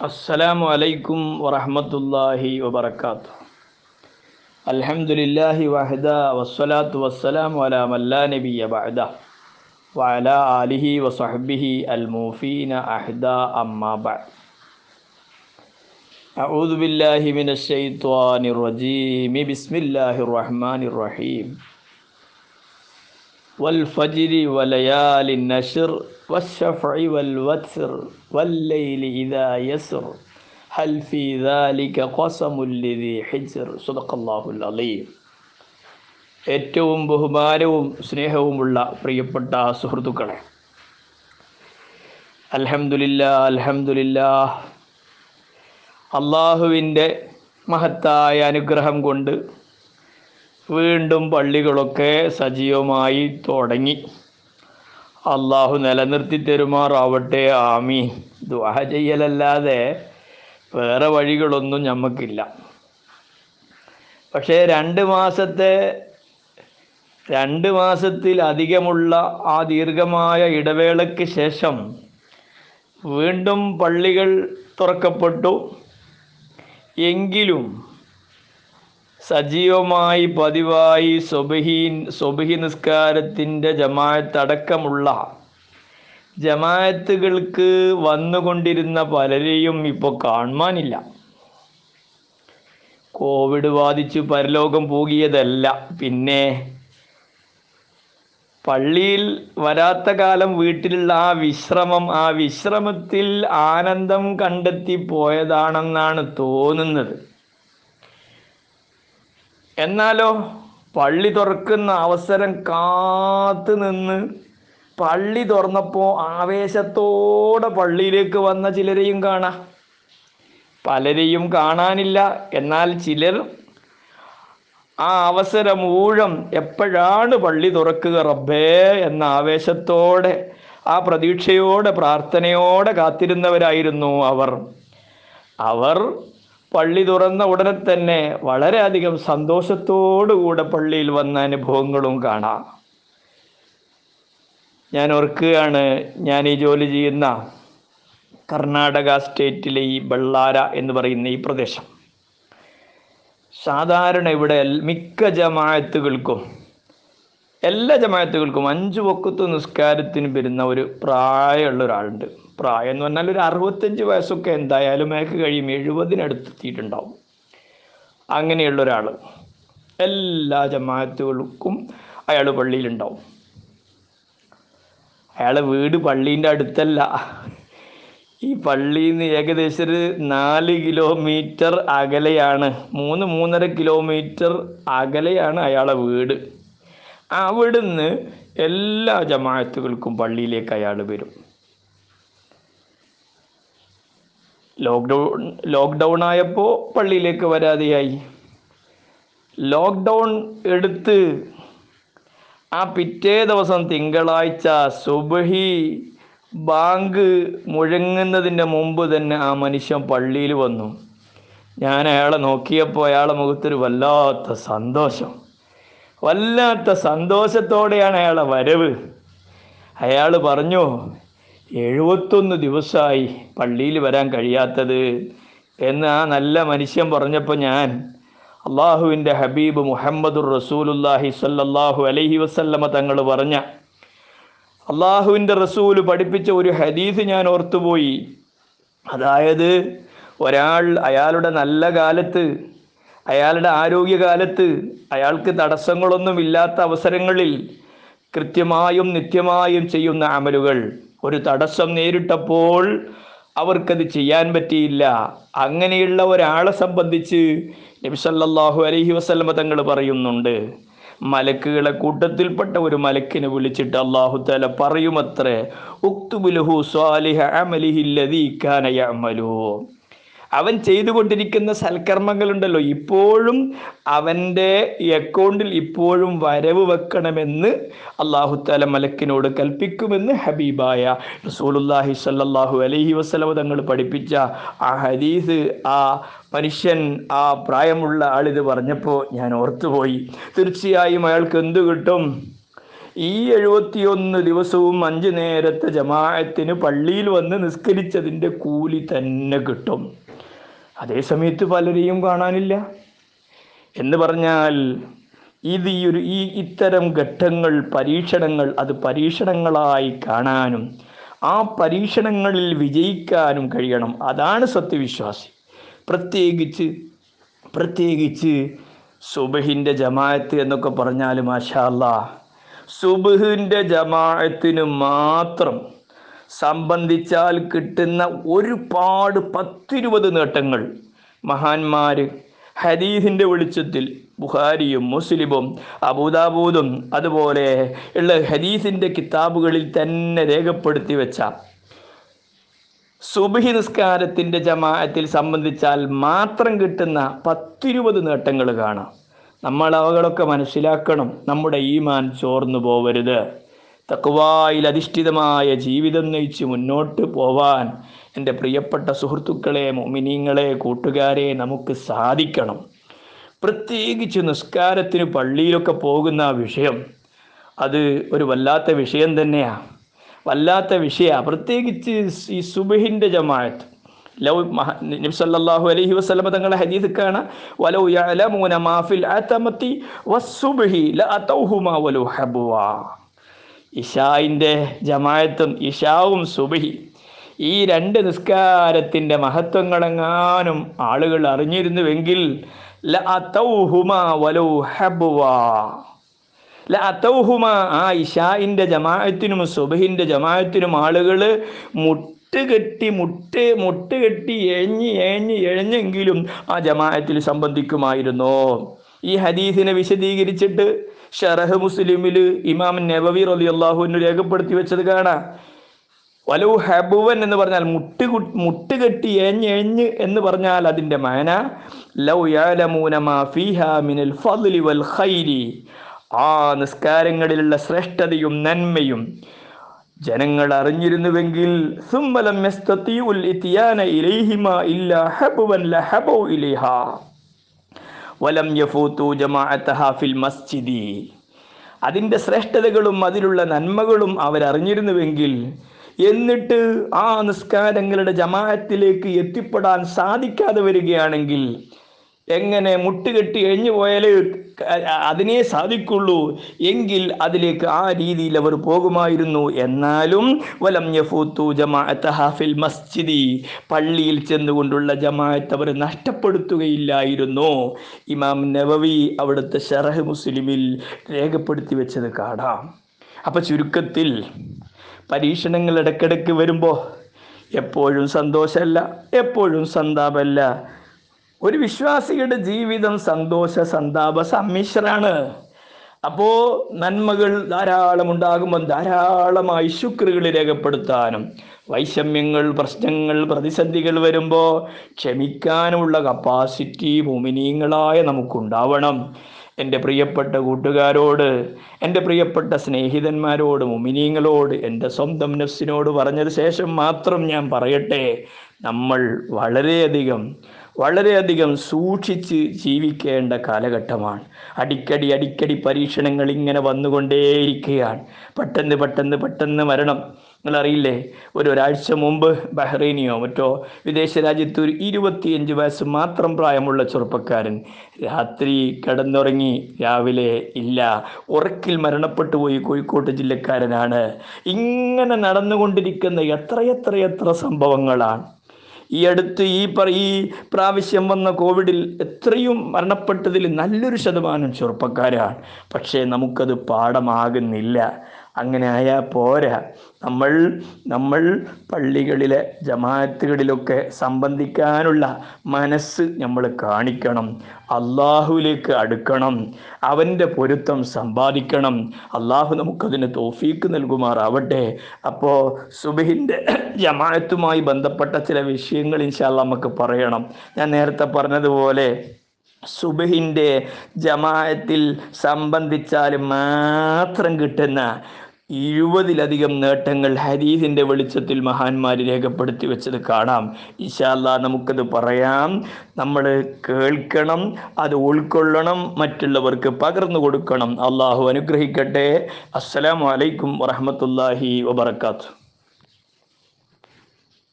السلام عليكم ورحمة الله وبركاته. الحمد لله وحده والصلاة والسلام على من لا نبي بعده وعلى آله وصحبه الموفين أحدا أما بعد. أعوذ بالله من الشيطان الرجيم. بسم الله الرحمن الرحيم. والفجر وليال النشر والشفع والوتر والليل إذا يسر هل في ذلك قسم لذي حجر صدق الله العظيم ഏറ്റവും ബഹുമാനവും സ്നേഹവുമുള്ള പ്രിയപ്പെട്ട സുഹൃത്തുക്കളെ അൽഹംദുലില്ല അൽഹംദുലില്ല അള്ളാഹുവിൻ്റെ മഹത്തായ അനുഗ്രഹം കൊണ്ട് വീണ്ടും പള്ളികളൊക്കെ സജീവമായി തുടങ്ങി. അള്ളാഹു നിലനിർത്തി തരുമാറാവട്ടെ ആമീൻ. ദുആ ചെയ്യലല്ലാതെ വേറെ വഴികളൊന്നും നമുക്കില്ല പക്ഷേ രണ്ട് മാസത്തെ രണ്ട് മാസത്തിലധികമുള്ള ആ ദീർഘമായ ഇടവേളയ്ക്ക് ശേഷം വീണ്ടും പള്ളികൾ തുറക്കപ്പെട്ടു. എങ്കിലും സജീവമായി പതിവായി സ്വബഹീൻ സ്വബഹി നിസ്കാരത്തിന്റെ ജമായത്തടക്കമുള്ള ജമായത്തുകൾക്ക് വന്നുകൊണ്ടിരുന്ന പലരെയും ഇപ്പോൾ കാണുവാനില്ല. കോവിഡ് ബാധിച്ച് പരലോകം പോകിയതല്ല. പിന്നെ പള്ളിയിൽ വരാത്ത കാലം വീട്ടിലുള്ള ആ വിശ്രമം ആ വിശ്രമത്തിൽ ആനന്ദം കണ്ടെത്തി പോയതാണെന്നാണ് തോന്നുന്നത്. എന്നാലോ പള്ളി തുറക്കുന്ന അവസരം കാത്തു നിന്ന് പള്ളി തുറന്നപ്പോൾ ആവേശത്തോടെ പള്ളിയിലേക്ക് വന്ന ചിലരെയും കാണാം. പലരെയും കാണാനില്ല. എന്നാൽ ചിലർ ആ അവസരം ഊഴം എപ്പോഴാണ് പള്ളി തുറക്കുക റബ്ബേ എന്ന ആവേശത്തോടെ ആ പ്രതീക്ഷയോടെ പ്രാർത്ഥനയോടെ കാത്തിരുന്നവരായിരുന്നു അവർ. അവർ പള്ളി തുറന്ന ഉടനെ തന്നെ വളരെയധികം സന്തോഷത്തോടുകൂടെ പള്ളിയിൽ വന്ന അനുഭവങ്ങളും കാണാം. ഞാൻ ഓർക്കുകയാണ് ഞാൻ ഈ ജോലി ചെയ്യുന്ന കർണാടക സ്റ്റേറ്റിലെ ഈ ബള്ളാര എന്ന് പറയുന്ന ഈ പ്രദേശം. സാധാരണ ഇവിടെ മിക്ക ജമാഅത്തുകൾക്കും എല്ലാ ജമാഅത്തുകൾക്കും അഞ്ച് വക്കത്ത് നിസ്കാരത്തിന് വരുന്ന ഒരു പ്രായമുള്ള ഒരാളുണ്ട്. പ്രായം എന്ന് പറഞ്ഞാൽ ഒരു അറുപത്തഞ്ച് വയസ്സൊക്കെ എന്തായാലും അയാൾക്ക് കഴിയും. എഴുപതിനടുത്തെത്തിയിട്ടുണ്ടാവും. അങ്ങനെയുള്ള ഒരാൾ. എല്ലാ ജമാഅത്തുകൾക്കും അയാൾ പള്ളിയിലുണ്ടാവും. അയാളെ വീട് പള്ളീന്റെ അടുത്തല്ല. ഈ പള്ളിയിൽ നിന്ന് ഏകദേശം ഒരു നാല് കിലോമീറ്റർ അകലെയാണ്. മൂന്ന് മൂന്നര കിലോമീറ്റർ അകലെയാണ് അയാളെ വീട്. അവിടുന്ന് എല്ലാ ജമാഅത്തുകൾക്കും പള്ളിയിലേക്ക് അയാൾ വരും. ലോക്ക്ഡൗൺ ലോക്ക്ഡൗൺ ആയപ്പോൾ പള്ളിയിലേക്ക് വരാതെയായി ലോക്ക്ഡൗൺ എടുത്ത് ആ പിറ്റേ ദിവസം തിങ്കളാഴ്ച സുബഹി ബാങ്ക് മുഴങ്ങുന്നതിന്റെ മുമ്പ് തന്നെ ആ മനുഷ്യൻ പള്ളിയിൽ വന്നു. ഞാൻ അയാളെ നോക്കിയപ്പോൾ അയാളെ മുഖത്തൊരു വല്ലാത്ത സന്തോഷം. വല്ലാത്ത സന്തോഷത്തോടെയാണ് അയാളെ വരവ്. അയാൾ പറഞ്ഞു എഴുപത്തൊന്ന് ദിവസമായി പള്ളിയിൽ വരാൻ കഴിയാത്തത് എന്ന് ആ നല്ല മനുഷ്യൻ പറഞ്ഞപ്പോൾ ഞാൻ അള്ളാഹുവിന്റെ ഹബീബ് മുഹമ്മദുർ റസൂലുല്ലാഹി സല്ലല്ലാഹു അലൈഹി വസല്ലമ തങ്ങൾ പറഞ്ഞ അള്ളാഹുവിന്റെ റസൂൽ പഠിപ്പിച്ച ഒരു ഹദീസ് ഞാൻ ഓർത്തുപോയി. അതായത് ഒരാൾ അയാളുടെ നല്ല കാലത്ത് അയാളുടെ ആരോഗ്യകാലത്ത് അയാൾക്ക് തടസ്സങ്ങളൊന്നും ഇല്ലാത്ത അവസരങ്ങളിൽ കൃത്യമായും നിത്യമായും ചെയ്യുന്ന അമലുകൾ ഒരു തടസ്സം നേരിട്ടപ്പോൾ അവർക്കത് ചെയ്യാൻ പറ്റിയില്ല. അങ്ങനെയുള്ള ഒരാളെ സംബന്ധിച്ച് നബിസല്ലാഹു അലഹി വസല്ലമ തങ്ങൾ പറയുന്നുണ്ട്. മലക്കുകളെ കൂട്ടത്തിൽപ്പെട്ട ഒരു മലക്കിനെ വിളിച്ചിട്ട് അള്ളാഹു തല പറയുമത്രേ ഉക്തുബുലഹു സ്വാലിഹ അമലിഹില്ലതീ കാനയ യഅമലു അവൻ ചെയ്തുകൊണ്ടിരിക്കുന്ന സൽക്കർമ്മങ്ങളുണ്ടല്ലോ. ഇപ്പോഴും അവന്റെ അക്കൗണ്ടിൽ ഇപ്പോഴും വരവ് വെക്കണമെന്ന് അള്ളാഹു താല മലക്കിനോട് കൽപ്പിക്കുമെന്ന് ഹബീബായ റസൂലുല്ലാഹി സല്ലാഹു അലൈഹി വസ്ലമ തങ്ങൾ പഠിപ്പിച്ച ആ ഹദീസ് ആ മനുഷ്യൻ ആ പ്രായമുള്ള ആളിത് പറഞ്ഞപ്പോൾ ഞാൻ ഓർത്തുപോയി. തീർച്ചയായും അയാൾക്ക് എന്തു കിട്ടും? ഈ എഴുപത്തിയൊന്ന് ദിവസവും അഞ്ച് നേരത്തെ ജമാഅത്തിന് പള്ളിയിൽ വന്ന് നിസ്കരിച്ചതിന്റെ കൂലി തന്നെ കിട്ടും. അതേ സമയത്ത് പലരെയും കാണാനില്ല. എന്ന് പറഞ്ഞാൽ ഇത് ഈ ഒരു ഈ ഇത്തരം ഘട്ടങ്ങൾ പരീക്ഷണങ്ങൾ അത് പരീക്ഷണങ്ങളായി കാണാനും ആ പരീക്ഷണങ്ങളിൽ വിജയിക്കാനും കഴിയണം. അതാണ് സത്യവിശ്വാസി. പ്രത്യേകിച്ച് പ്രത്യേകിച്ച് സുബഹിന്റെ ജമാഅത്ത് എന്നൊക്കെ പറഞ്ഞാൽ മാഷാ അല്ലാ സുബഹിന്റെ ജമാഅത്തിന് മാത്രം സംബന്ധിച്ചാൽ കിട്ടുന്ന ഒരുപാട് പത്തിരുപത് നേട്ടങ്ങൾ. മഹാന്മാർ ഹദീസിന്റെ വെളിച്ചത്തിൽ ബുഹാരിയും മുസ്ലിമും അബൂദാബൂദും അതുപോലെ ഉള്ള ഹദീസിന്റെ കിതാബുകളിൽ തന്നെ രേഖപ്പെടുത്തി വെച്ച സുബഹി നിസ്കാരത്തിന്റെ ജമാഅത്തിൽ സംബന്ധിച്ചാൽ മാത്രം കിട്ടുന്ന പത്തിരുപത് നേട്ടങ്ങൾ കാണാം. നമ്മൾ അവകളൊക്കെ മനസ്സിലാക്കണം. നമ്മുടെ ഈമാൻ ചോർന്നു പോവരുത്. തക്കുവായിൽ അധിഷ്ഠിതമായ ജീവിതം നയിച്ച് മുന്നോട്ട് പോവാൻ എന്റെ പ്രിയപ്പെട്ട സുഹൃത്തുക്കളെ മോമിനീങ്ങളെ കൂട്ടുകാരെ നമുക്ക് സാധിക്കണം. പ്രത്യേകിച്ച് നിസ്കാരത്തിന് പള്ളിയിലൊക്കെ പോകുന്ന വിഷയം അത് ഒരു വല്ലാത്ത വിഷയം തന്നെയാണ് വല്ലാത്ത വിഷയമാണ് പ്രത്യേകിച്ച് ഈ സുബഹിന്റെ ജമാഅത്ത്. ലവ് നബി സല്ലല്ലാഹു അലൈഹി വസല്ലമ തങ്ങളുടെ കാണാം. യഅലമൂന മാ ഫിൽ ലഅതൗഹുമ ഇഷായിന്റെ ജമായത്തും ഇഷാവും സുബഹി. ഈ രണ്ട് നിസ്കാരത്തിന്റെ മഹത്വങ്ങളെങ്ങാനും ആളുകൾ അറിഞ്ഞിരുന്നുവെങ്കിൽ ആ ഇഷായിന്റെ ജമാഅത്തിനും സുബഹിന്റെ ജമാഅത്തിനും ആളുകൾ മുട്ടുകെട്ടി മുട്ട് മുട്ടുകെട്ടി എഴഞ്ഞ് എഴഞ്ഞ് എഴഞ്ഞെങ്കിലും ആ ജമാഅത്തിൽ സംബന്ധിക്കുമായിരുന്നു. ഈ ഹദീസിനെ വിശദീകരിച്ചിട്ട് ഷറഹ് മുസ്ലിമിൽ ഇമാം നബവി റളിയല്ലാഹുവിന് രേഖപ്പെടുത്തി വെച്ചത് കാണാം. വലു ഹബുവൻ എന്ന് പറഞ്ഞാൽ മുട്ട് മുട്ടു കെട്ടി എഞ്ഞ് എഞ്ഞ് എന്ന് പറഞ്ഞാൽ അതിന്റെ മാന. ലൗ യാലമൂന മിനൽ വൽ ഖൈരി. ആ നിസ്കാരങ്ങളിലുള്ള ശ്രേഷ്ഠതയും നന്മയും ജനങ്ങൾ അറിഞ്ഞിരുന്നുവെങ്കിൽ സുമ്മലം ഇലൈഹിമാ ഇല്ലാ ഹബുവൻ ലഹബൗ ഇലൈഹാ. വലം യഫൂത്തു ജമാഅത്തഹാഫിൽ മസ്ജിദി. അതിന്റെ ശ്രേഷ്ഠതകളും അതിലുള്ള നന്മകളും അവരറിഞ്ഞിരുന്നുവെങ്കിൽ എന്നിട്ട് ആ നിസ്കാരങ്ങളുടെ ജമാഅത്തിലേക്ക് എത്തിപ്പെടാൻ സാധിക്കാതെ വരികയാണെങ്കിൽ എങ്ങനെ മുട്ടുകെട്ടി എഴിഞ്ഞു പോയാലേ അതിനെ സാധിക്കുള്ളൂ. എങ്കിൽ അതിലേക്ക് ആ രീതിയിൽ അവർ പോകുമായിരുന്നു. എന്നാലും വലം യഫൂത്തു ജമാഅത്ത് ഹാഫിൽ മസ്ജിദി. പള്ളിയിൽ ചെന്നുകൊണ്ടുള്ള ജമാഅത്ത് അവർ നഷ്ടപ്പെടുത്തുകയില്ലായിരുന്നു. ഇമാം നവവി അവിടുത്തെ ഷറഹ് മുസ്ലിമിൽ രേഖപ്പെടുത്തി വെച്ചത് കാണാം. അപ്പം ചുരുക്കത്തിൽ പരീക്ഷണങ്ങൾ ഇടയ്ക്കിടയ്ക്ക് വരുമ്പോൾ എപ്പോഴും സന്തോഷമല്ല എപ്പോഴും സന്താപമല്ല. ഒരു വിശ്വാസിയുടെ ജീവിതം സന്തോഷ സന്താപ സമ്മിശ്രാണ്. അപ്പോ നന്മകൾ ധാരാളം ഉണ്ടാകുമ്പോൾ ധാരാളമായി ശുക്രുകൾ രേഖപ്പെടുത്താനും വൈഷമ്യങ്ങൾ പ്രശ്നങ്ങൾ പ്രതിസന്ധികൾ വരുമ്പോൾ ക്ഷമിക്കാനുള്ള കപ്പാസിറ്റി ഭൂമിനീയങ്ങളായ നമുക്കുണ്ടാവണം. എന്റെ പ്രിയപ്പെട്ട കൂട്ടുകാരോട് എന്റെ പ്രിയപ്പെട്ട സ്നേഹിതന്മാരോട് മുമിനീങ്ങളോട് എന്റെ സ്വന്തം നഫ്സിനോട് പറഞ്ഞത് ശേഷം മാത്രം ഞാൻ പറയട്ടെ നമ്മൾ വളരെയധികം വളരെയധികം സൂക്ഷിച്ച് ജീവിക്കേണ്ട കാലഘട്ടമാണ്. അടിക്കടി അടിക്കടി പരീക്ഷണങ്ങൾ ഇങ്ങനെ വന്നുകൊണ്ടേയിരിക്കുകയാണ്. പെട്ടെന്ന് പെട്ടെന്ന് പെട്ടെന്ന് മരണം. നിങ്ങളറിയില്ലേ ഒരു ഒരാഴ്ച മുമ്പ് ബഹ്റൈനിയോ മറ്റോ വിദേശ രാജ്യത്ത് ഒരു ഇരുപത്തിയഞ്ച് വയസ്സ് മാത്രം പ്രായമുള്ള ചെറുപ്പക്കാരൻ രാത്രി കിടന്നുറങ്ങി രാവിലെ ഇല്ല ഉറക്കിൽ മരണപ്പെട്ടു പോയി കോഴിക്കോട്ട് ജില്ലക്കാരനാണ്. ഇങ്ങനെ നടന്നുകൊണ്ടിരിക്കുന്ന എത്രയെത്രയെത്ര സംഭവങ്ങളാണ്. ഈ അടുത്ത് ഈ പറ ഈ പ്രാവശ്യം വന്ന കോവിഡിൽ എത്രയും മരണപ്പെട്ടതിൽ നല്ലൊരു ശതമാനം ചെറുപ്പക്കാരാണ്. പക്ഷേ നമുക്കത് പാഠമാകുന്നില്ല. അങ്ങനെ ആയാൽ പോരാ. നമ്മൾ നമ്മൾ പള്ളികളിലെ ജമാഅത്തുകളിലൊക്കെ സംബന്ധിക്കാനുള്ള മനസ്സ് നമ്മൾ കാണിക്കണം. അള്ളാഹുവിലേക്ക് അടുക്കണം. അവന്റെ പൊരുത്തം സമ്പാദിക്കണം. അള്ളാഹു നമുക്കതിന് തോഫീക്ക് നൽകുമാറാവട്ടെ. അപ്പോൾ സുബഹിന്റെ ജമാഅത്തുമായി ബന്ധപ്പെട്ട ചില വിഷയങ്ങൾ ഇൻഷാല്ല നമുക്ക് പറയണം. ഞാൻ നേരത്തെ പറഞ്ഞതുപോലെ സുബഹിന്റെ ജമായത്തിൽ സംബന്ധിച്ചാൽ മാത്രം കിട്ടുന്ന എഴുപതിലധികം നേട്ടങ്ങൾ ഹദീസിന്റെ വെളിച്ചത്തിൽ മഹാന്മാർ രേഖപ്പെടുത്തി വെച്ചത് കാണാം. ഇഷാല്ല നമുക്കത് പറയാം. നമ്മൾ കേൾക്കണം അത് ഉൾക്കൊള്ളണം മറ്റുള്ളവർക്ക് പകർന്നു കൊടുക്കണം. അള്ളാഹു അനുഗ്രഹിക്കട്ടെ. അസ്സലാമു അലൈക്കും വറഹമത്തല്ലാഹി വബർക്കാത്തു